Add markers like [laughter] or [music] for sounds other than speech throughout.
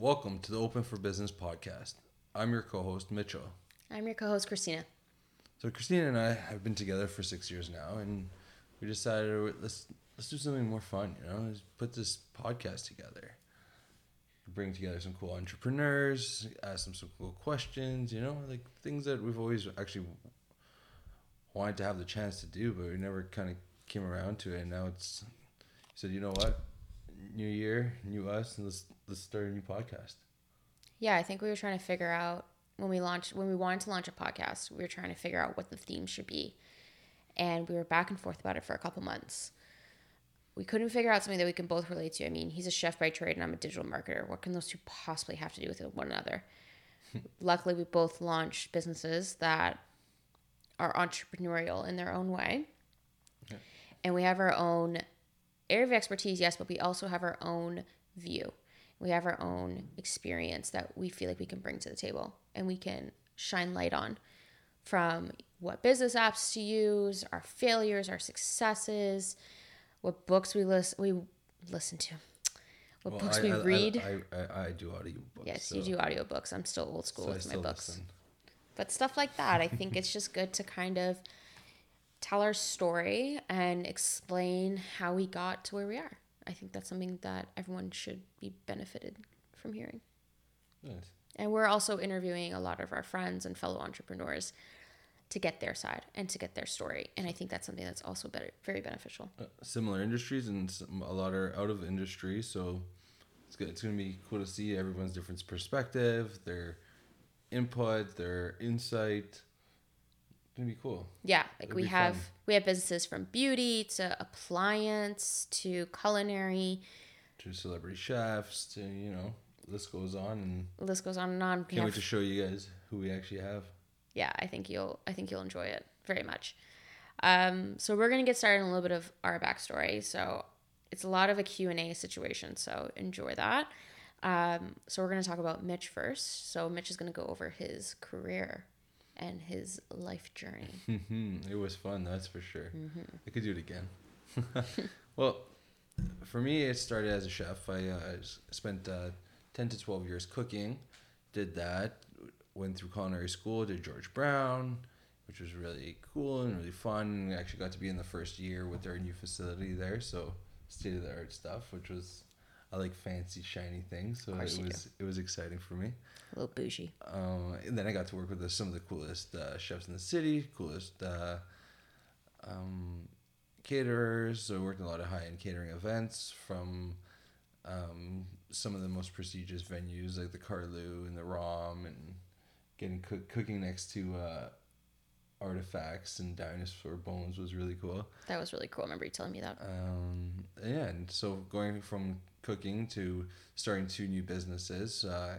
Welcome to the Open for Business podcast. I'm your co-host Mitchell. I'm your co-host Christina. So Christina and I have been together for six years now, and we decided let's let's do something more fun. You know, let's put this podcast together, bring together some cool entrepreneurs, ask them some cool questions. You know, like things that we've always actually wanted to have the chance to do, but we never kind of came around to it. And now it's said, you know what, new year, new us, and let's let's start a new podcast. Yeah, I think we were trying to figure out when we launched when we wanted to launch a podcast, we were trying to figure out what the theme should be. And we were back and forth about it for a couple months. We couldn't figure out something that we can both relate to. I mean, he's a chef by trade and I'm a digital marketer. What can those two possibly have to do with one another? [laughs] Luckily, we both launched businesses that are entrepreneurial in their own way. Okay. And we have our own area of expertise, yes, but we also have our own view. We have our own experience that we feel like we can bring to the table and we can shine light on from what business apps to use, our failures, our successes, what books we listen we listen to, what well, books I, we I, read. I, I, I, do audiobooks. Yes, so. you do audiobooks. I'm still old school so with my books. Listen. But stuff like that, I think [laughs] it's just good to kind of tell our story and explain how we got to where we are. I think that's something that everyone should be benefited from hearing. Nice. And we're also interviewing a lot of our friends and fellow entrepreneurs to get their side and to get their story. And I think that's something that's also better, very beneficial. Uh, similar industries and some, a lot are out of industry. So it's good. It's going to be cool to see everyone's different perspective, their input, their insight. To be cool. Yeah. Like It'll we have, fun. we have businesses from beauty to appliance to culinary to celebrity chefs to, you know, list goes on and list goes on and on. Can't wait to show you guys who we actually have. Yeah, I think you'll I think you'll enjoy it very much. Um, so we're gonna get started on a little bit of our backstory. So it's a lot of a Q and A situation. So enjoy that. Um, so we're gonna talk about Mitch first. So Mitch is gonna go over his career and his life journey. [laughs] it was fun, that's for sure. Mm-hmm. I could do it again. [laughs] well, for me, it started as a chef. I uh, spent uh, 10 to 12 years cooking. Did that. Went through culinary school, did George Brown, which was really cool and really fun. I actually got to be in the first year with their new facility there. So, state of the art stuff, which was. I like fancy, shiny things, so it was do. it was exciting for me. A little bougie. Um, and then I got to work with the, some of the coolest uh, chefs in the city, coolest uh, um, caterers. So I worked in a lot of high end catering events from um, some of the most prestigious venues like the Carlu and the ROM and getting cook, cooking next to uh, artifacts and dinosaur bones was really cool. That was really cool. I remember you telling me that. Um, yeah, and so going from cooking to starting two new businesses. Uh,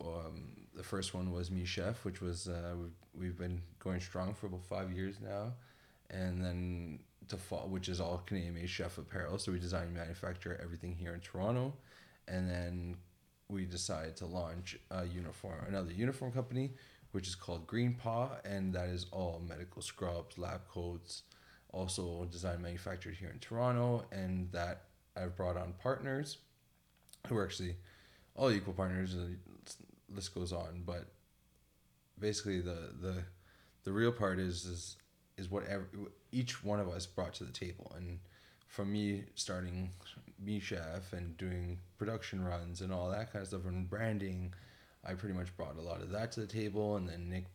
um, the first one was Me Chef, which was uh, we've, we've been going strong for about five years now, and then to fall, which is all Canadian made chef apparel. So we design and manufacture everything here in Toronto, and then we decided to launch a uniform, another uniform company, which is called Green Paw, and that is all medical scrubs, lab coats, also designed manufactured here in Toronto, and that I've brought on partners who are actually all equal partners. The list goes on, but basically the the the real part is is is whatever each one of us brought to the table. And from me starting me chef and doing production runs and all that kind of stuff and branding, I pretty much brought a lot of that to the table. And then Nick,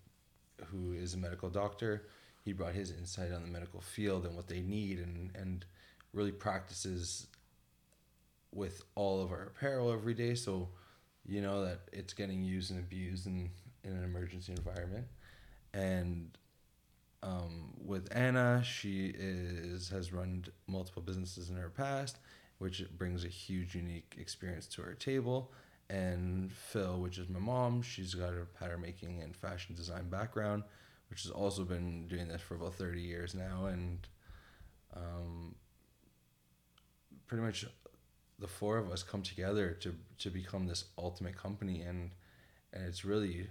who is a medical doctor, he brought his insight on the medical field and what they need and, and really practices with all of our apparel every day. So, you know, that it's getting used and abused in, in an emergency environment. And um, with Anna, she is has run multiple businesses in her past, which brings a huge, unique experience to her table. And Phil, which is my mom, she's got a pattern making and fashion design background, which has also been doing this for about thirty years now, and um, pretty much the four of us come together to to become this ultimate company, and and it's really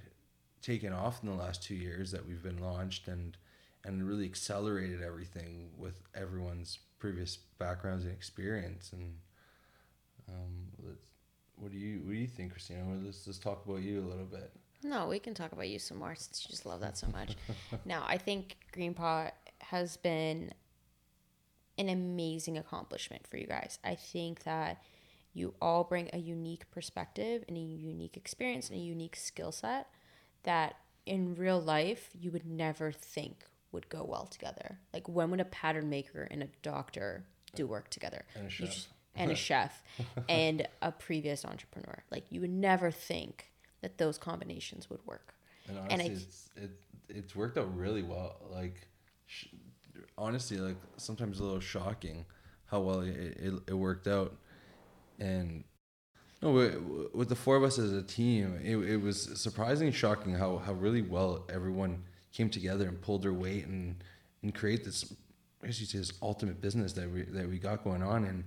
taken off in the last two years that we've been launched and and really accelerated everything with everyone's previous backgrounds and experience and um, what do you what do you think, Christina? Let's let's talk about you a little bit. No, we can talk about you some more since you just love that so much. [laughs] now, I think Greenpaw has been an amazing accomplishment for you guys. I think that you all bring a unique perspective and a unique experience and a unique skill set that in real life you would never think would go well together. Like when would a pattern maker and a doctor do work together? And a chef. just- and a chef [laughs] and a previous entrepreneur. Like you would never think that those combinations would work. And And I- it's it it's worked out really well. Like, sh- honestly, like sometimes a little shocking how well it, it, it worked out. And no, with, the four of us as a team, it, it was surprisingly shocking how, how really well everyone came together and pulled their weight and and create this, as you say, this ultimate business that we that we got going on and.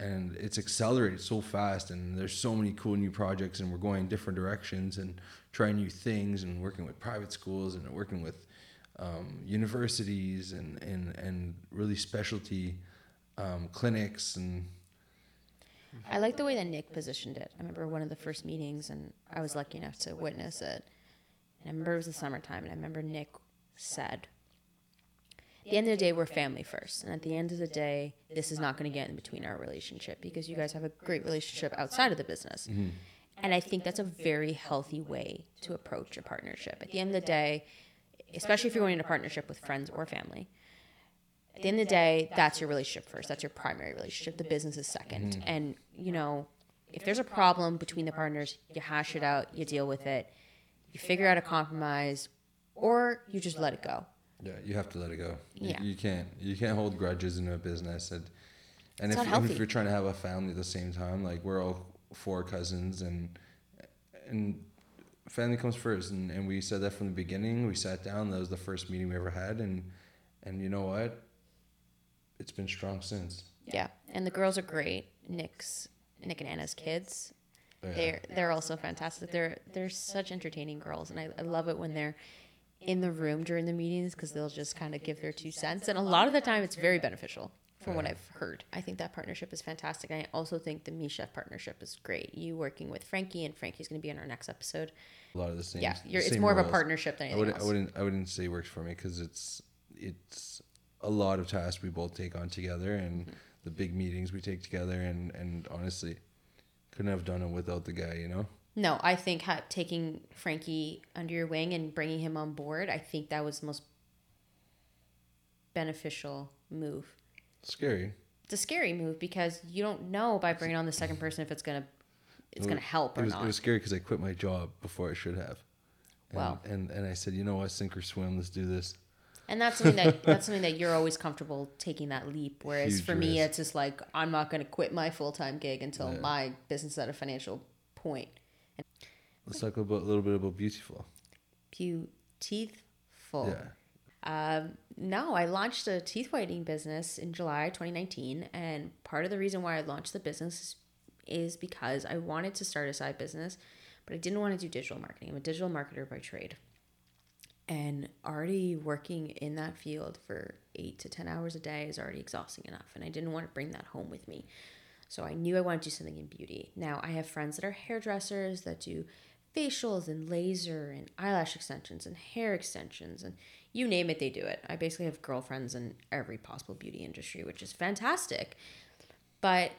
And it's accelerated so fast, and there's so many cool new projects, and we're going different directions and trying new things, and working with private schools and working with um, universities and, and and really specialty um, clinics and I like the way that Nick positioned it. I remember one of the first meetings, and I was lucky enough to witness it. And I remember it was the summertime, and I remember Nick said, "At the end of the day, we're family first, and at the end of the day, this is not going to get in between our relationship because you guys have a great relationship outside of the business." And I think that's a very healthy way to approach a partnership. At the end of the day, especially if you're going into a partnership with friends or family, at the end of the day, that's your relationship first. That's your primary relationship. The business is 2nd mm-hmm. And, you know, if there's a problem between the partners, you hash it out, you deal with it, you figure out a compromise, or you just let it go. yeah, you have to let it go. You, Yeah. you can't you can't hold grudges in a business and and It's if, not if you're trying to have a family at the same time, like we're all four cousins and and family comes first and, and we said that from the beginning. We sat down, that was the first meeting we ever had and and you know what? It's been strong since. Yeah. And the girls are great. Nick's Nick and Anna's kids. Yeah. They're they're also fantastic. They're they're such entertaining girls, and I, I love it when they're in the room during the meetings because they'll just kind of give their two cents. And a lot of the time, it's very beneficial from what I've heard. I think that partnership is fantastic. And I also think the Me Chef partnership is great. You working with Frankie, and Frankie's going to be in our next episode. a lot of the same. Yeah, the it's same more of a partnership than I anything wouldn't, else. I wouldn't, I wouldn't say works for me because it's, it's a lot of tasks we both take on together, and Mm-hmm. the big meetings we take together, and and honestly, couldn't have done it without the guy, you know. No, I think ha- taking Frankie under your wing and bringing him on board, I think that was the most beneficial move. Scary. It's a scary move because you don't know by bringing on the second person if it's gonna it's It gonna help or was, not. it was scary because I quit my job before I should have. And, Wow. And and I said, you know what, sink or swim, let's do this. and that's something that that's something that you're always comfortable taking that leap. Whereas Huge for me, it's just like I'm not gonna quit my full time gig until Yeah. my business is at a financial point. Let's talk about a little bit about Beautiful. Beautiful. Yeah. Um, no, I launched a teeth whitening business in July 2019, and part of the reason why I launched the business is because I wanted to start a side business, but I didn't want to do digital marketing. I'm a digital marketer by trade, and already working in that field for eight to ten hours a day is already exhausting enough, and I didn't want to bring that home with me. So I knew I wanted to do something in beauty. Now I have friends that are hairdressers that do facials and laser and eyelash extensions and hair extensions and you name it, they do it. I basically have girlfriends in every possible beauty industry, which is fantastic. But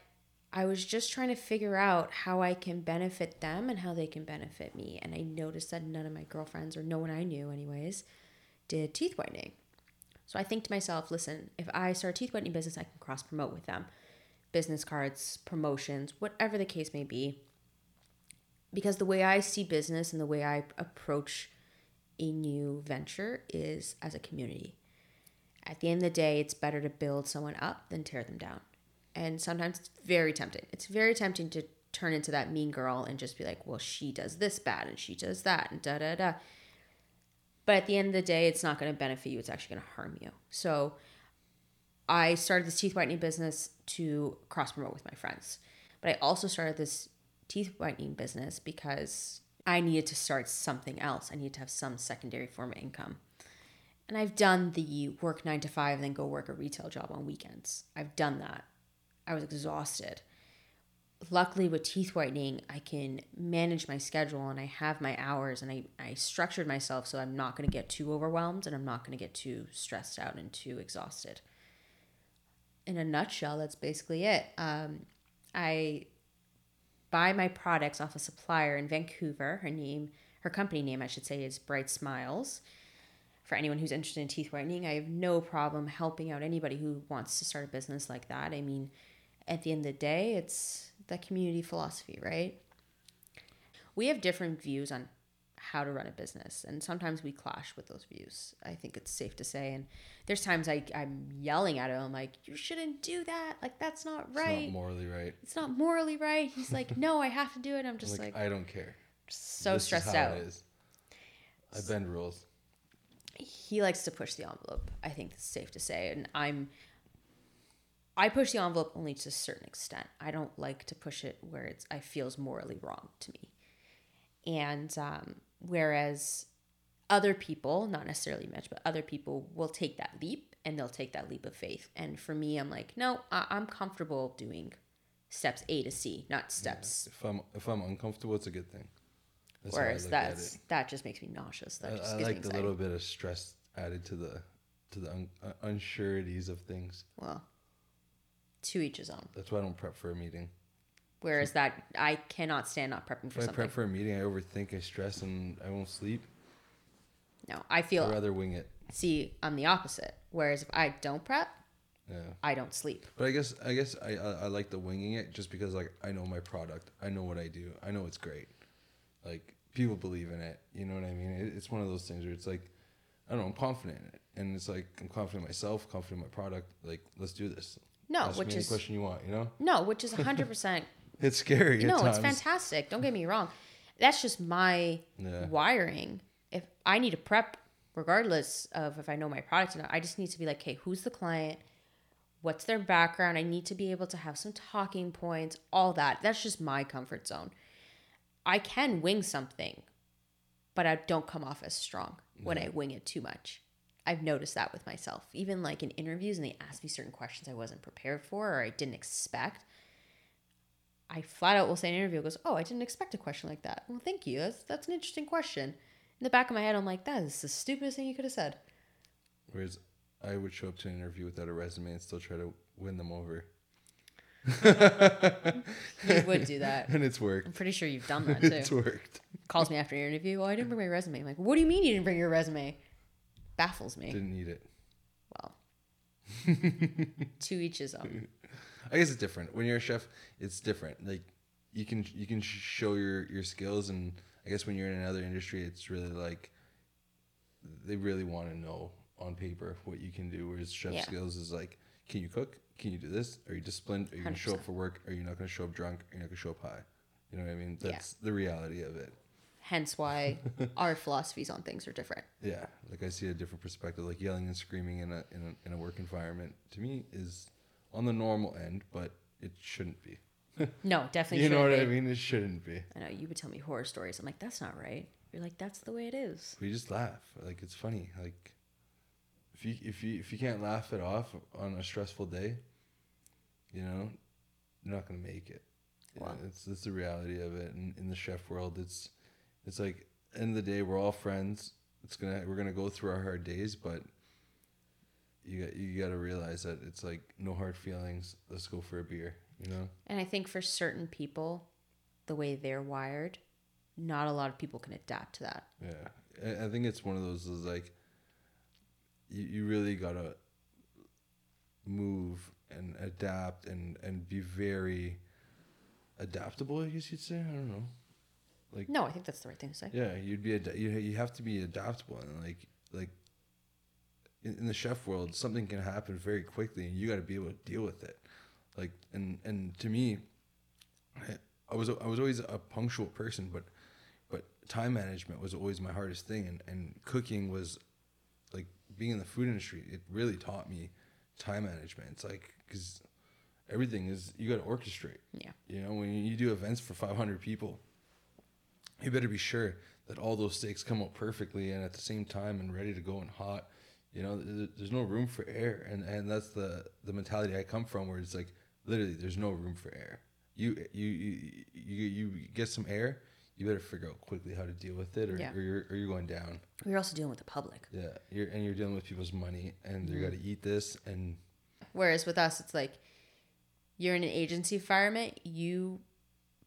I was just trying to figure out how I can benefit them and how they can benefit me. And I noticed that none of my girlfriends, or no one I knew, anyways, did teeth whitening. So I think to myself, listen, if I start a teeth whitening business, I can cross promote with them. Business cards, promotions, whatever the case may be. Because the way I see business and the way I approach a new venture is as a community. At the end of the day, it's better to build someone up than tear them down. And sometimes it's very tempting. It's very tempting to turn into that mean girl and just be like, well, she does this bad and she does that and da da da. But at the end of the day, it's not going to benefit you. It's actually going to harm you. So I started this teeth whitening business to cross promote with my friends. But I also started this teeth whitening business because I needed to start something else. I needed to have some secondary form of income. And I've done the work nine to five and then go work a retail job on weekends. I've done that. I was exhausted. luckily with teeth whitening, I can manage my schedule and I have my hours and I, I structured myself so I'm not going to get too overwhelmed and I'm not going to get too stressed out and too exhausted. In a nutshell, that's basically it. Um, I buy my products off a supplier in Vancouver. Her name, her company name, I should say, is Bright Smiles. For anyone who's interested in teeth whitening, I have no problem helping out anybody who wants to start a business like that. I mean, at the end of the day, it's the community philosophy, right? We have different views on how to run a business, and sometimes we clash with those views. I think it's safe to say. And there's times I, I'm yelling at him, I'm like, you shouldn't do that. Like, that's not right. It's not morally right. It's not morally right. [laughs] He's like, no, I have to do it. I'm just like, like, I don't care. so This is stressed how out. it is. I bend rules. he likes to push the envelope. I think it's safe to say, and I'm. I push the envelope only to a certain extent. I don't like to push it where it's I feels morally wrong to me, and um, whereas other people, not necessarily Mitch, but other people will take that leap and they'll take that leap of faith. And for me, I'm like, no, I- I'm comfortable doing steps A to C, not steps. If I'm if I'm uncomfortable, it's a good thing. That's Whereas that's that just makes me nauseous. That I, just I gives like the little bit of stress added to the to the un, uh, unsureties of things. Well, to each his own. That's why I don't prep for a meeting. Whereas that I cannot stand not prepping for something. If I prep for a meeting, I overthink, I stress, and I won't sleep. no, I feel. I'd rather wing it. see I'm the opposite. Whereas if I don't prep, Yeah. I don't sleep. But I guess I guess I, I I like the winging it just because like I know my product, I know what I do, I know it's great. Like people believe in it, you know what I mean? It, it's one of those things where it's like I don't know, I'm confident in it, and it's like I'm confident in myself, confident in my product. Like let's do this. No, Ask which any is question you want, you know? no, which is hundred percent. It's scary. No, it's fantastic. Don't get me wrong. That's just my Yeah. wiring. If I need to prep, regardless of if I know my product or not, I just need to be like, hey, who's the client? What's their background? I need to be able to have some talking points, all that. That's just my comfort zone. I can wing something, but I don't come off as strong when I wing it too much. I've noticed that with myself. Even like in interviews and they ask me certain questions I wasn't prepared for or I didn't expect. I flat out will say in an interview, goes, Oh, I didn't expect a question like that. Well, thank you. That's that's an interesting question. In the back of my head, I'm like, that is the stupidest thing you could have said. Whereas I would show up to an interview without a resume and still try to win them over, You would do that. [laughs] and it's worked. I'm pretty sure you've done that [laughs] too. it's worked. Calls me after your interview. Well, I didn't bring my resume. I'm like, what do you mean you didn't bring your resume? Baffles me. Didn't need it. Well, [laughs] to each his own. I guess it's different. When you're a chef, it's different. Like you can you can show your your skills, and I guess when you're in another industry, it's really like they really want to know on paper what you can do. Whereas chef Yeah. skills is like, can you cook? Can you do this? Are you disciplined? Are you gonna show up for work? Are you not gonna show up drunk? Are you not gonna show up high? You know what I mean? That's the reality of it. Hence why [laughs] our philosophies on things are different. Yeah, like I see a different perspective. Like yelling and screaming in a in a, in a work environment to me is on the normal end, but it shouldn't be. No, definitely. [laughs] you know what shouldn't I mean? It shouldn't be. I know you would tell me horror stories. I'm like, that's not right. You're like, that's the way it is. We just laugh. Like it's funny. Like if you if you if you can't laugh it off on a stressful day, you know, you're not gonna make it. Wow. it's it's the reality of it. And in the chef world, it's it's like end of the day, we're all friends. It's gonna we're gonna go through our hard days, but you got you got to realize that it's like no hard feelings. Let's go for a beer. You know. And I think for certain people, the way they're wired, not a lot of people can adapt to that. Yeah, I, I think it's one of those is like you, you really gotta move and adapt and and be very adaptable. I guess you'd say. I don't know. Like no, I think that's the right thing to say. Yeah, you'd be ad- you you have to be adaptable and like like in, in the chef world, something can happen very quickly, and you got to be able to deal with it. Like and and to me, I, was I was always a punctual person, but but time management was always my hardest thing, and and cooking was like being in the food industry. It really taught me time management. It's like because everything is you got to orchestrate. Yeah. You know, when you do events for 500 people, you better be sure that all those steaks come out perfectly and at the same time and ready to go and hot. You know, there's no room for air, and and that's the the mentality I come from, where it's like literally there's no room for air. you you you you, you get some air, you better figure out quickly how to deal with it, or, Yeah. or you're or you're going down. You're also dealing with the public. Yeah, you're and you're dealing with people's money, and Mm-hmm. they got to eat this, and Whereas with us, it's like you're in an agency environment, you,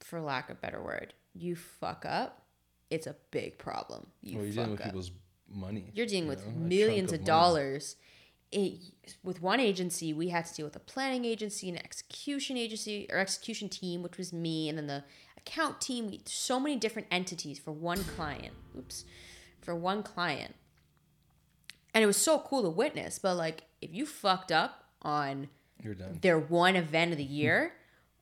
for lack of a better word, you fuck up, it's a big problem. You well, you're fuck dealing with up. people's money. You're dealing you with know, millions of of dollars. It, with one agency, we had to deal with a planning agency, an execution agency, or execution team, which was me, and then the account team. We, so many different entities for one client. Oops, for one client. And it was so cool to witness. But like, if you fucked up on You're done. their one event of the hmm. year,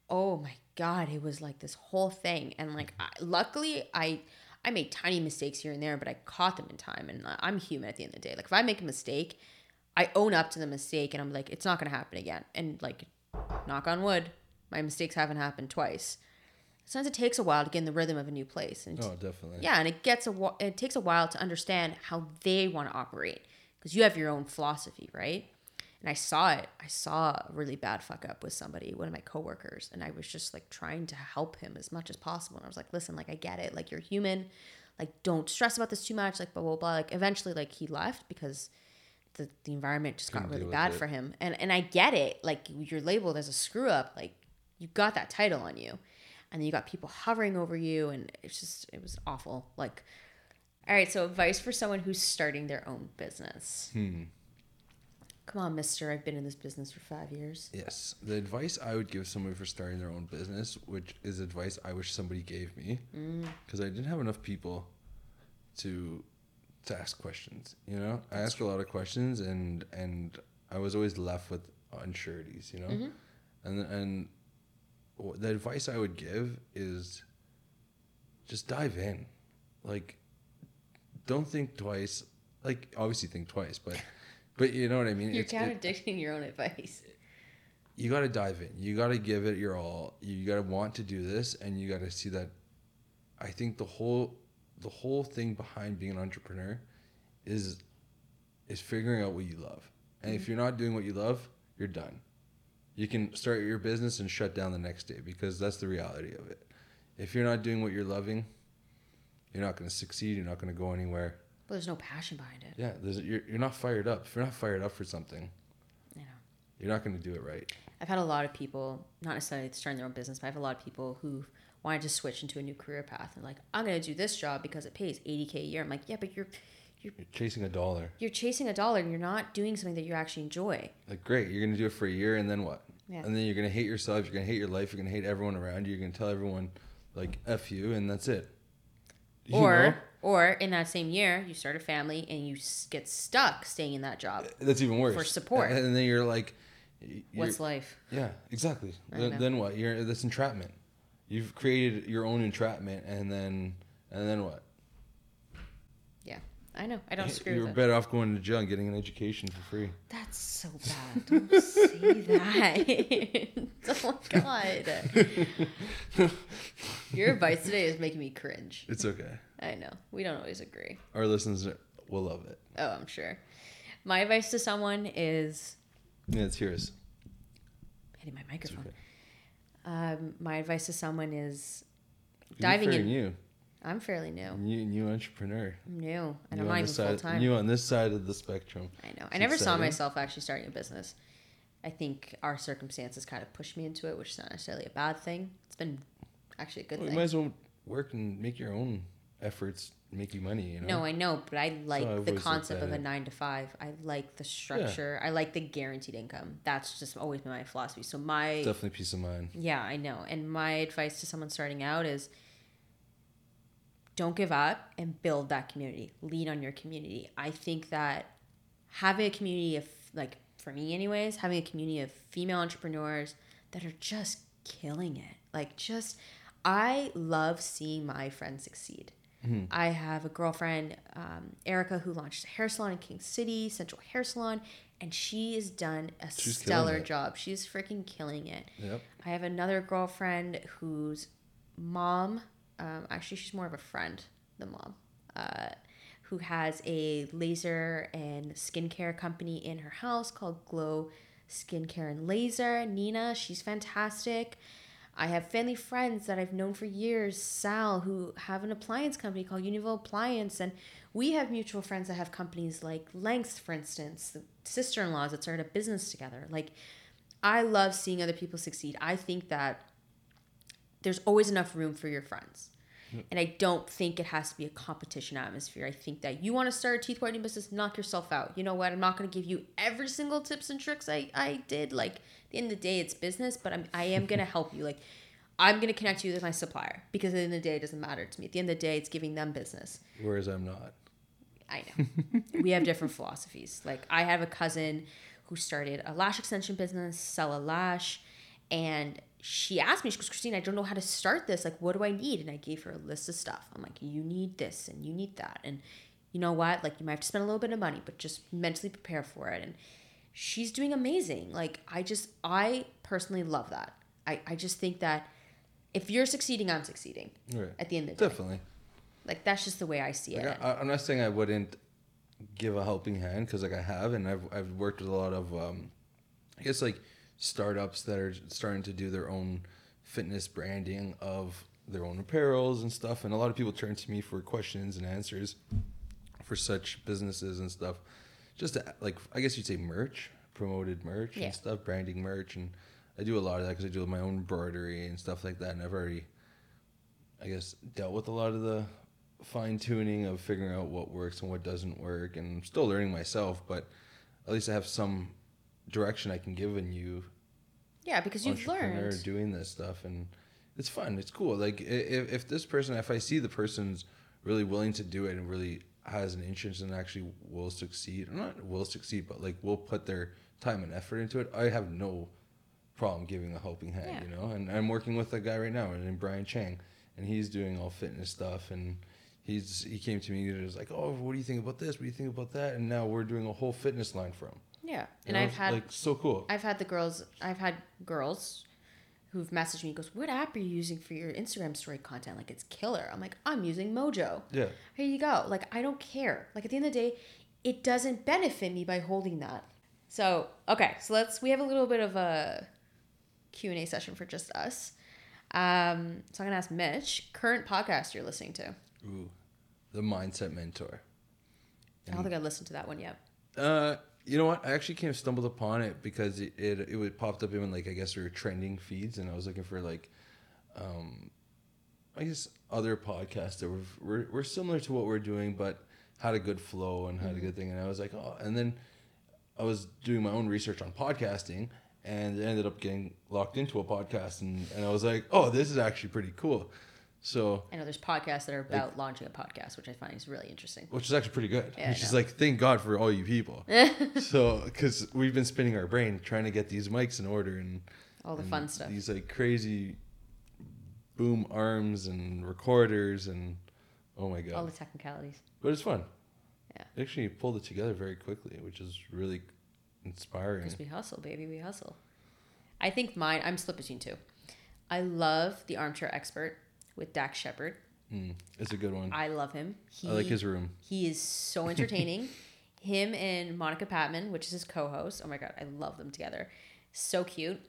oh my god, it was like this whole thing. And like, I, luckily, I I made tiny mistakes here and there, but I caught them in time. And I'm human at the end of the day. Like, if I make a mistake, I own up to the mistake, and I'm like, it's not gonna happen again. And like, knock on wood, my mistakes haven't happened twice. Sometimes it takes a while to get in the rhythm of a new place, and Oh, definitely. yeah, and it gets a wh- it takes a while to understand how they want to operate because you have your own philosophy, right? And I saw it. I saw a really bad fuck up with somebody, one of my coworkers, and I was just like trying to help him as much as possible. And I was like, "Listen, like I get it. Like you're human. Like don't stress about this too much. Like blah blah blah." Like eventually, like he left because the the environment just got Couldn't really bad it. for him. And and I get it. Like you're labeled as a screw up. Like you got that title on you, and then you got people hovering over you, and it's just it was awful. Like, all right, so advice for someone who's starting their own business. Hmm. Come on, Mister. I've been in this business for five years. Yes. The advice I would give someone for starting their own business, which is advice I wish somebody gave me, Mm. because I didn't have enough people to to ask questions. You know, I asked a lot of questions, and and I was always left with unsureties. You know, Mm-hmm. and and the advice I would give is just dive in, like don't think twice. Like obviously think twice, but [laughs] but you know what I mean. You're It's- it- contradicting your own advice. you got to dive in. You got to give it your all. You got to want to do this, and you got to see that. I think the whole, the whole thing behind being an entrepreneur, is, is figuring out what you love. And if mm-hmm. you're not doing what you love, you're done. You can start your business and shut down the next day because that's the reality of it. If you're not doing what you're loving, you're not going to succeed. You're not going to go anywhere. But there's no passion behind it. Yeah, there's, you're, you're not fired up. If you're not fired up for something, You know. you're not going to do it right. I've had a lot of people, not necessarily starting their own business, but I have a lot of people who wanted to switch into a new career path and like, I'm gonna do this job because it pays 80k a year. I'm like, yeah, but you're You're chasing a dollar. you're chasing a dollar and you're not doing something that you actually enjoy. Like, great, you're gonna do it for a year, and then what? Yeah. And then you're gonna hate yourself. You're gonna hate your life. You're gonna hate everyone around you. You're gonna tell everyone, like, "f you," and that's it. You or know? Or in that same year, you start a family and you get stuck staying in that job. that's even worse. for support. And then you're like, you're, What's life? yeah, exactly. Then, then what? You're that's entrapment. You've created your own entrapment, and then and then what? Yeah, I know. I don't [laughs] disagree You're better off going to jail and getting an education for free. That's so bad. Don't say that. [laughs] oh my god. [laughs] Your advice today is making me cringe. It's okay. I know. We don't always agree. Our listeners will love it. Oh, I'm sure. My advice to someone is Yeah, it's yours. hitting my microphone. okay. Um, my advice to someone is Diving in. new. I'm fairly new. New, new entrepreneur. I'm new, and New I'm not even full time. New on this side of the spectrum. I know. I It's never saw myself actually starting a business. I think our circumstances kind of pushed me into it, which is not necessarily a bad thing. It's been actually a good Well, you might as well work and make your own efforts, make you money. You know. No, I know, but I like I've the concept of a nine to five. I like the structure. Yeah. I like the guaranteed income. That's just always been my philosophy. So my Definitely peace of mind. yeah, I know. And my advice to someone starting out is don't give up and build that community. Lean on your community. I think that having a community of like for me anyways, having a community of female entrepreneurs that are just killing it. Like just I love seeing my friends succeed. I have a girlfriend, um, Erica, who launched a hair salon in King City, Central Hair Salon, and she has done a She's stellar job. She's freaking killing it. Yep. I have another girlfriend whose mom, um, actually, she's more of a friend than mom, uh, who has a laser and skincare company in her house called Glow Skincare and Laser. Nina, she's fantastic. I have family friends that I've known for years, Sal, who have an appliance company called Univille Appliance. And we have mutual friends that have companies like Lengths, for instance, sister in laws that started a business together. Like, I love seeing other people succeed. I think that there's always enough room for your friends. And I don't think it has to be a competition atmosphere. I think that you want to start a teeth whitening business, knock yourself out. You know what? I'm not going to give you every single tips and tricks I, I did. Like, at the end of the day, it's business, but I'm, I am going [laughs] to help you. Like, I'm going to connect you with my supplier because at the end of the day, it doesn't matter to me. At the end of the day, it's giving them business. Whereas I'm not. I know. we have different philosophies. Like I have a cousin who started a lash extension business, sell a lash, and she asked me, she goes, Christine, I don't know how to start this. Like, what do I need? And I gave her a list of stuff. I'm like, you need this and you need that. And you know what? Like you might have to spend a little bit of money, but just mentally prepare for it. And she's doing amazing. Like I just I personally love that. I, I just think that if you're succeeding, I'm succeeding Right. at the end of the day. Definitely. Like that's just the way I see it. Like, I, I'm not saying I wouldn't give a helping hand because like I have, and I've I've worked with a lot of, um, I guess like startups that are starting to do their own fitness branding of their own apparels and stuff, and a lot of people turn to me for questions and answers for such businesses and stuff. Just to, like I guess you'd say merch, promoted merch Yeah. and stuff, branding merch, and I do a lot of that because I do my own embroidery and stuff like that, and I've already I guess dealt with a lot of the fine tuning of figuring out what works and what doesn't work, and I'm still learning myself. But at least I have some direction I can give in you, Yeah, because you've learned. doing this stuff, and it's fun. It's cool. Like if if this person, if I see the person's really willing to do it and really has an interest and actually will succeed, or not will succeed, but like will put their time and effort into it, I have no problem giving a helping hand, Yeah. you know. And I'm working with a guy right now named Brian Chang, and he's doing all fitness stuff, and he's he came to me and was like, "Oh, what do you think about this? What do you think about that?" And now we're doing a whole fitness line for him. Yeah, and I've had like so cool. I've had the girls. I've had girls who've messaged me. Goes, what app are you using for your Instagram story content? Like it's killer. I'm like, I'm using Mojo. yeah, Here you go. Like I don't care. Like at the end of the day, it doesn't benefit me by holding that. So okay, so let's. We have a little bit of a Q and A session for just us. Um, so I'm gonna ask Mitch, current podcast you're listening to. Ooh, the mindset mentor. I don't think I listened to that one yet. Uh, you know what? I actually came stumbled upon it because it it, it would popped up in like I guess we were trending feeds, and I was looking for like, um, I guess other podcasts that were were, were similar to what we're doing, but had a good flow and had a good thing. And I was like, oh, and then I was doing my own research on podcasting, and ended up getting locked into a podcast, and and I was like, oh, this is actually pretty cool. So I know there's podcasts that are about launching a podcast, which I find is really interesting. which is actually pretty good. Yeah, which is like, thank God for all you people. [laughs] so, because we've been spinning our brain trying to get these mics in order and All the and fun stuff. These like crazy boom arms and recorders and oh my god! All the technicalities. but it's fun. Yeah. They actually pulled it together very quickly, which is really inspiring. Because we hustle, baby, we hustle. I think mine, I'm split between two. I love The Armchair Expert with Dax Shepard. Mm, it's a good one. I love him. He, I like his room. He is so [laughs] entertaining. him and Monica Padman, which is his co host. Oh my God, I love them together. So cute.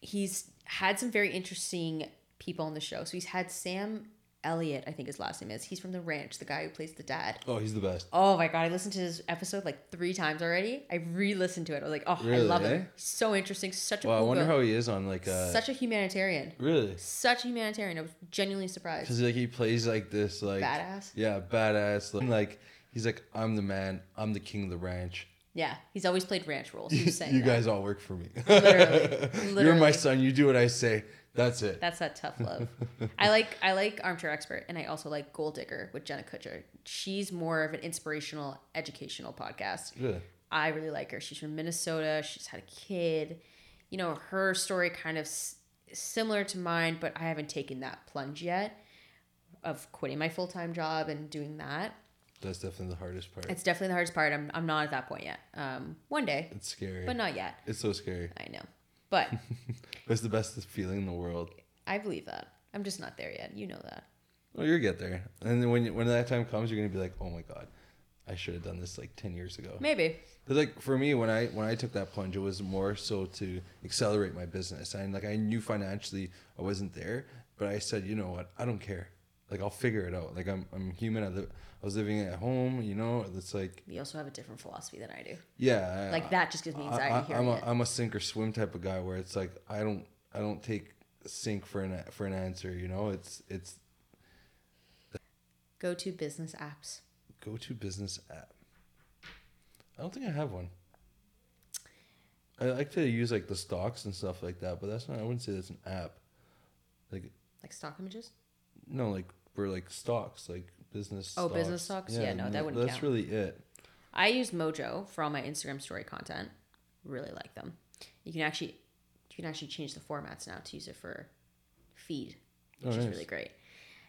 He's had some very interesting people on the show. So he's had Sam Elliott, I think his last name is. He's from The Ranch, the guy who plays the dad. Oh, he's the best. Oh my god, I listened to his episode like three times already. I re-listened to it. I was like, oh, I love eh? him. He's so interesting. Such a Well, I wonder how he is on like uh Such a humanitarian. really Such a humanitarian. I was genuinely surprised. because like he plays like this like Badass. yeah badass like, like he's like I'm the man I'm the king of the ranch Yeah, he's always played ranch roles. [laughs] He was saying you guys all work for me Literally. [laughs] you're my son you do what I say that's it That's that tough love. [laughs] I like I like Armchair Expert, and I also like Goal Digger with Jenna Kutcher. She's more of an inspirational, educational podcast. really I really like her. She's from Minnesota. She's had a kid. You know, her story kind of s- similar to mine, but I haven't taken that plunge yet of quitting my full time job and doing that. that's definitely the hardest part It's definitely the hardest part. I'm, I'm not at that point yet. Um, one day, it's scary but not yet. it's so scary I know. But [laughs] it's the best feeling in the world I believe that. I'm just not there yet. You know that. well you'll get there and then when you, when that time comes you're gonna be like oh my god I should have done this like ten years ago. Maybe. But like for me, when I when I took that plunge, it was more so to accelerate my business. And like I knew financially I wasn't there, but I said, you know what, I don't care. Like I'll figure it out. Like I'm I'm human. I, li- I was living at home. You know, it's like You also have a different philosophy than I do. yeah. Like that just gives me anxiety I, I'm a. I'm a sink or swim type of guy where it's like I don't I don't take sink for an for an answer. You know, it's it's Go to business apps. go to business app. I don't think I have one. I like to use like the stocks and stuff like that, but that's not. I wouldn't say that's an app. Like Like stock images? no, like for like stocks, like business. Oh, business stocks? Yeah, no, that wouldn't count. That's count. really it. I use Mojo for all my Instagram story content. Really like them. You can actually you can actually change the formats now to use it for feed, oh, which Oh, is nice. really great.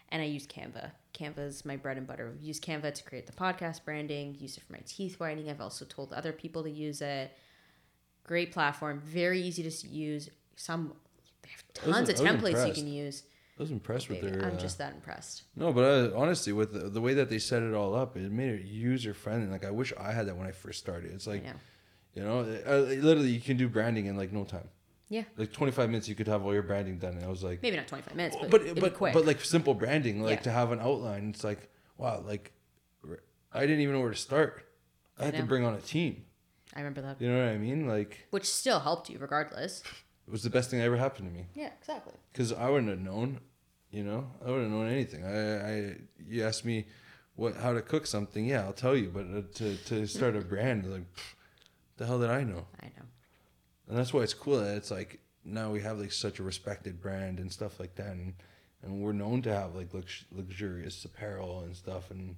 And I use Canva. Canva is my bread and butter. Use Canva to create the podcast branding. Use it for my teeth whitening. I've also told other people to use it. Great platform. Very easy to use. Some they have I was- tons of templates you can use. I was impressed with their. I'm uh, just that impressed. No, but uh, honestly, with the, the way that they set it all up, it made it user friendly. Like I wish I had that when I first started. It's like, know. you know, uh, literally you can do branding in like no time. Yeah. Like 25 minutes, you could have all your branding done. And I was like, Maybe not 25 minutes, but, but but quick. but like simple branding, like Yeah. to have an outline. It's like wow, like I didn't even know where to start. I I had to bring on a team. I remember that. You know what I mean? Like Which still helped you regardless. it was the best thing that ever happened to me. Yeah, exactly. because I wouldn't have known, you know, I wouldn't have known anything. I, I, you asked me what how to cook something, yeah, I'll tell you, but uh, to to start a brand, like, pff, the hell did I know? I know. And that's why it's cool that it's like now we have like such a respected brand and stuff like that, and and we're known to have like lux- luxurious apparel and stuff, and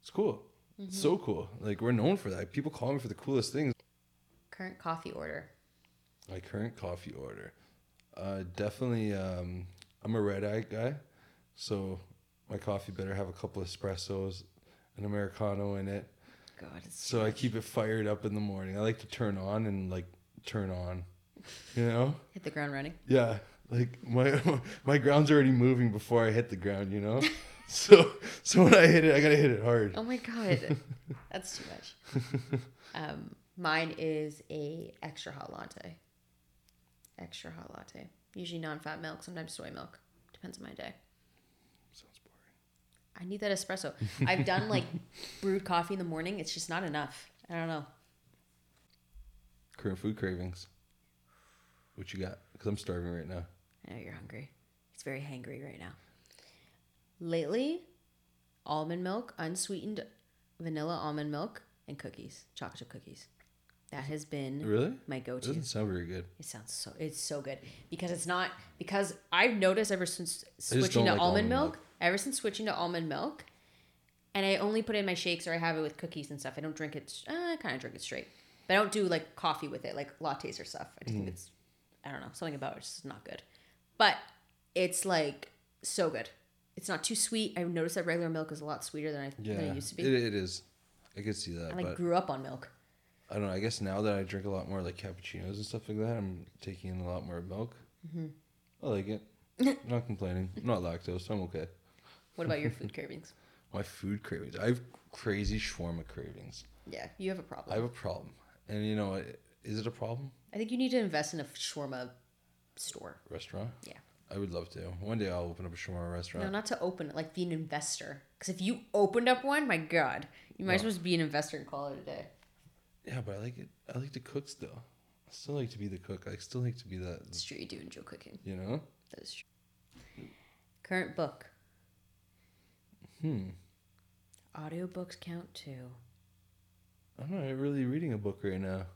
it's cool. It's so cool. Like we're known for that. People call me for the coolest things. Current coffee order. My current coffee order. Uh, definitely, um, I'm a red eye guy, so my coffee better have a couple espressos, an americano in it. God, it's So I keep it fired up in the morning. I like to turn on and like turn on, you know? hit the ground running. Yeah, like my [laughs] my ground's already moving before I hit the ground, you know. [laughs] so so when I hit it, I gotta hit it hard. Oh my god, [laughs] that's too much. Um, mine is a extra hot latte. Extra hot latte. Usually non-fat milk, sometimes soy milk. Depends on my day. Sounds boring. I need that espresso. I've done like [laughs] brewed coffee in the morning. It's just not enough. I don't know. Current food cravings. What you got? Because I'm starving right now. I know you're hungry. It's very hangry right now. Lately, almond milk, unsweetened vanilla almond milk, and cookies, chocolate chip cookies. That has been Really? my go-to. It doesn't sound very good. It sounds so it's so good because it's not because I've noticed ever since switching to like almond almond milk, milk. ever since switching to almond milk, and I only put it in my shakes or I have it with cookies and stuff. I don't drink it. Uh, I kind of drink it straight, but I don't do like coffee with it, like lattes or stuff. I just Mm. think it's I don't know something about it just not good, but it's like so good. It's not too sweet. I've noticed that regular milk is a lot sweeter than I Yeah, than it used to be. It, it is. I could see that, I like but grew up on milk. I don't know. I guess now that I drink a lot more like cappuccinos and stuff like that, I'm taking in a lot more milk. Mm-hmm. I like it. I'm [laughs] not complaining. I'm not lactose, so I'm okay. What about your [laughs] food cravings? My food cravings. I have crazy shawarma cravings. Yeah, you have a problem. I have a problem, and you know what? Is it a problem? I think you need to invest in a shawarma store. Restaurant? Yeah. I would love to. One day I'll open up a shawarma restaurant. No, not to open it, like be an investor. Because if you opened up one, my God, you might as No. well be an investor and call it a day. Yeah, but I like it. I like to cook still. I still like to be the cook. I still like to be that. It's true, you do enjoy cooking. You know? That is true. Current book. Hmm. Audiobooks count too. I'm not really reading a book right now.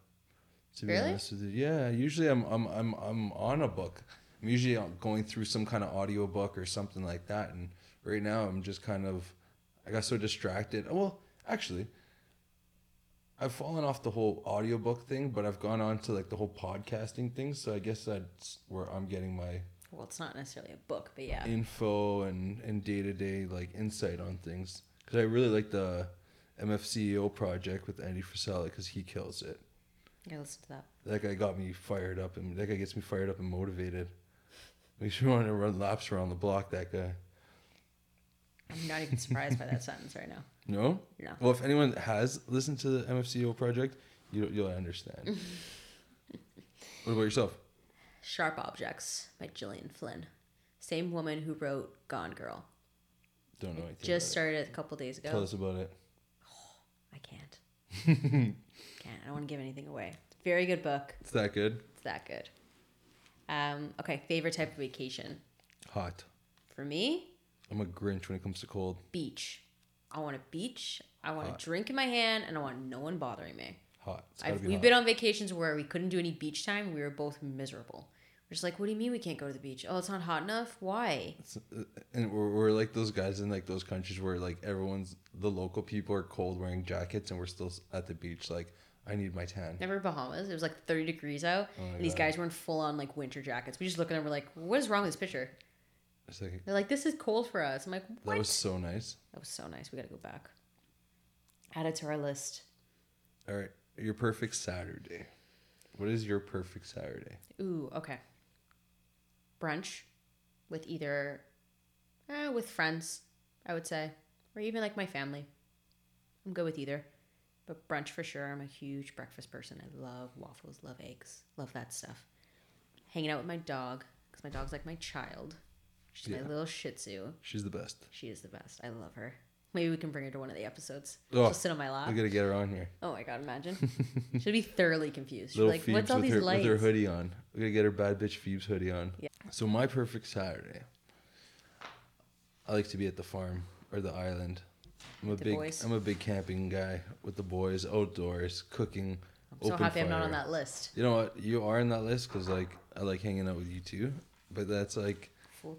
To be Really? honest with you, yeah. Usually I'm I'm I'm I'm on a book. I'm usually going through some kind of audio book or something like that. And right now I'm just kind of, I got so distracted. Well, actually, I've fallen off the whole audiobook thing, but I've gone on to like the whole podcasting thing. So I guess that's where I'm getting my Well, it's not necessarily a book, but yeah. info and and day to day like insight on things. Because I really like the MFCEO project with Andy Frisella because he kills it. Gotta listen to that. That guy got me fired up, and that guy gets me fired up and motivated. Makes me [laughs] want to run laps around the block. That guy. I'm not even surprised by that [laughs] sentence right now. No. No. Well, if anyone has listened to the MFCEO project, you you'll understand. [laughs] what about yourself? Sharp Objects by Gillian Flynn. Same woman who wrote Gone Girl. Don't know anything. Just started it a couple days ago. Tell us about it. [sighs] I can't. [laughs] can't. I don't want to give anything away. Very good book. It's that good. It's that good. Um, okay, favorite type of vacation. Hot. For me, I'm a Grinch when it comes to cold. beach. I want a beach. I want Hot. a drink in my hand, and I want no one bothering me. Hot. Be we've hot. been on vacations where we couldn't do any beach time. We were both miserable. We're just like, what do you mean we can't go to the beach? Oh, it's not hot enough. Why? It's- uh, and we're, we're like those guys in like those countries where like everyone's the local people are cold wearing jackets and we're still at the beach like I need my tan. Never Bahamas. It was like 30 degrees out, Oh and these God. guys were in full on like winter jackets. We just look at them. We're like, what is wrong with this picture? It's like They're like, this is cold for us. I'm like, what? that was so nice. That was so nice. We got to go back. Add it to our list. All right, your perfect Saturday. What is your perfect Saturday? Ooh, okay. Brunch with either, eh, with friends, I would say, or even like my family. I'm good with either. But brunch for sure. I'm a huge breakfast person. I love waffles, love eggs, love that stuff. Hanging out with my dog, because my dog's like my child. She's Yeah. my little shih tzu. She's the best. She is the best. I love her. Maybe we can bring her to one of the episodes. Oh, She'll sit on my lap. We gotta get her on here. Oh my god, imagine. [laughs] She'll be thoroughly confused. She'll like, Phoebes what's all with these her lights? with her hoodie on. We gotta get her bad bitch Phoebes hoodie on. Yeah. So my perfect Saturday. I like to be at the farm or the island. I'm a the big boys. I'm a big camping guy with the boys, outdoors, cooking. I'm so happy I'm not on that list. You know what? You are on that list because like I like hanging out with you too. But that's like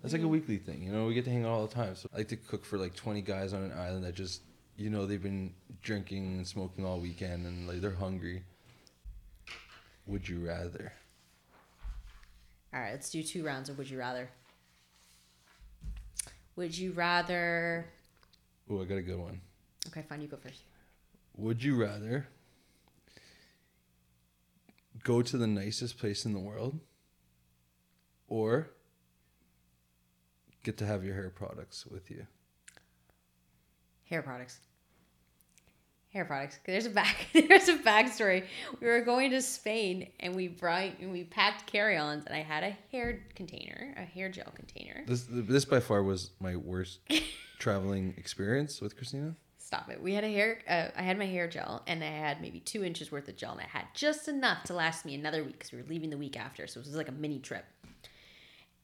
that's like a weekly thing. You know, we get to hang out all the time. So I like to cook for like twenty guys on an island that just you know they've been drinking and smoking all weekend and like they're hungry. Would you rather? All right, let's do two rounds of Would You Rather. Would you rather. Oh, I got a good one. Okay, fine, you go first. Would you rather go to the nicest place in the world or get to have your hair products with you? Hair products. Hair products. There's a back. [laughs] There's a backstory. We were going to Spain and we brought and we packed carry-ons and I had a hair container, a hair gel container. This this by far was my worst traveling experience with Christina. Stop it. We had a hair. Uh, I had my hair gel, and I had maybe two inches worth of gel, and I had just enough to last me another week because we were leaving the week after, so it was like a mini trip.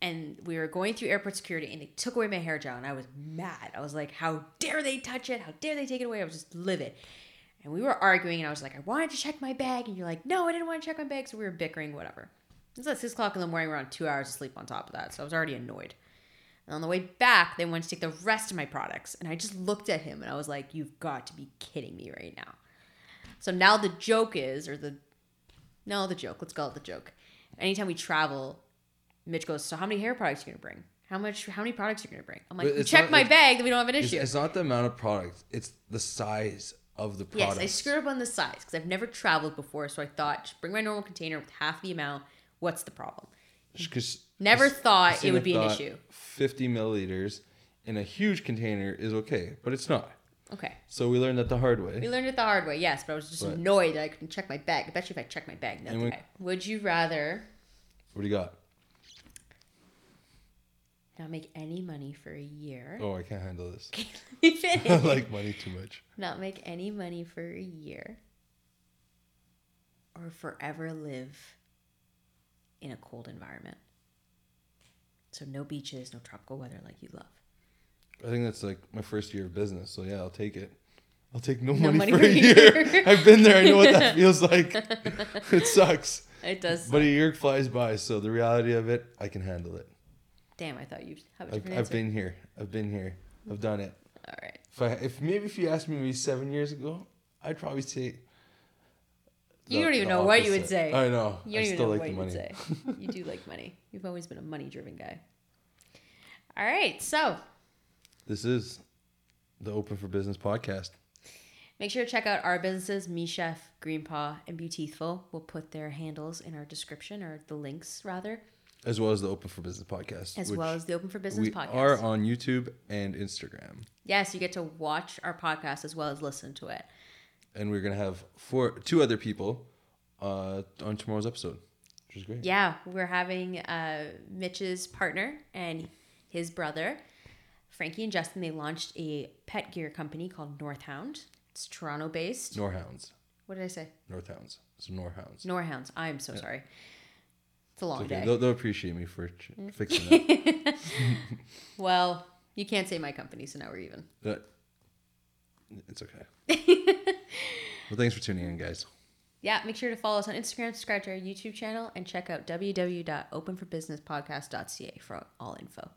And we were going through airport security, and they took away my hair gel, and I was mad. I was like, "How dare they touch it? How dare they take it away?" I was just livid. And we were arguing, and I was like, "I wanted to check my bag," and you're like, "No, I didn't want to check my bag." So we were bickering, whatever. It's at six o'clock in the morning. We're on two hours of sleep on top of that, so I was already annoyed. And on the way back, they wanted to take the rest of my products. And I just looked at him and I was like, You've got to be kidding me right now. So now the joke is, or the, no, the joke, let's call it the joke. Anytime we travel, Mitch goes, So how many hair products are you going to bring? How much, how many products are you going to bring? I'm like, But "You it's check not- my bag, then we don't have an It's, issue. it's not the amount of products. it's the size of the product. Yes, I screwed up on the size because I've never traveled before. So I thought, just bring my normal container with half the amount. What's the problem? Because Never thought it would be an issue. Fifty milliliters in a huge container is okay, but it's not. Okay. So we learned that the hard way. We learned it the hard way, yes, but I was just But- annoyed that I couldn't check my bag. I bet you if I check my bag, that's we- okay. Would you rather What do you got? Not make any money for a year? Oh, I can't handle this. [laughs] Let me [laughs] finish. I like money too much. not make any money for a year, or forever live in a cold environment. So no beaches, no tropical weather like you love. I think that's like my first year of business, so yeah, I'll take it. I'll take no, No money, money for, for a year. year. [laughs] I've been there. I know what that feels like. it sucks, It does. but a year flies by. So the reality of it, I can handle it. Damn, I thought you'd have a I've, different I've answer. been here. I've been here. I've done it. All right. If I, if maybe if you asked me maybe seven years ago, I'd probably say. You don't even the know what you would say. I know. You I don't even still know like what the you money. would say. you do [laughs] like money. You've always been a money driven guy. All right, so This is the Open for Business podcast. make sure to check out our businesses, Me Chef, Green Paw, and Beautiful. We'll put their handles in our description or the links rather. As well as the Open for Business podcast, as well as the Open for Business we podcast. are on YouTube and Instagram, yes, you get to watch our podcast as well as listen to it. and we're gonna have four two other people uh, on tomorrow's episode, which is great. Yeah, we're having uh, Mitch's partner and his brother, Frankie and Justin. They launched a pet gear company called Northhound. It's Toronto based. Norhounds, What did I say? Northhounds, so Norhounds. Norhounds. I'm so sorry. It's a long It's okay. day. They'll, they'll appreciate me for ch- Mm. fixing [laughs] that. [laughs] Well, you can't say my company, so now we're even. Uh, it's okay. [laughs] well, thanks for tuning in, guys. Yeah, make sure to follow us on Instagram, subscribe to our YouTube channel, and check out www.openforbusinesspodcast.ca for all info.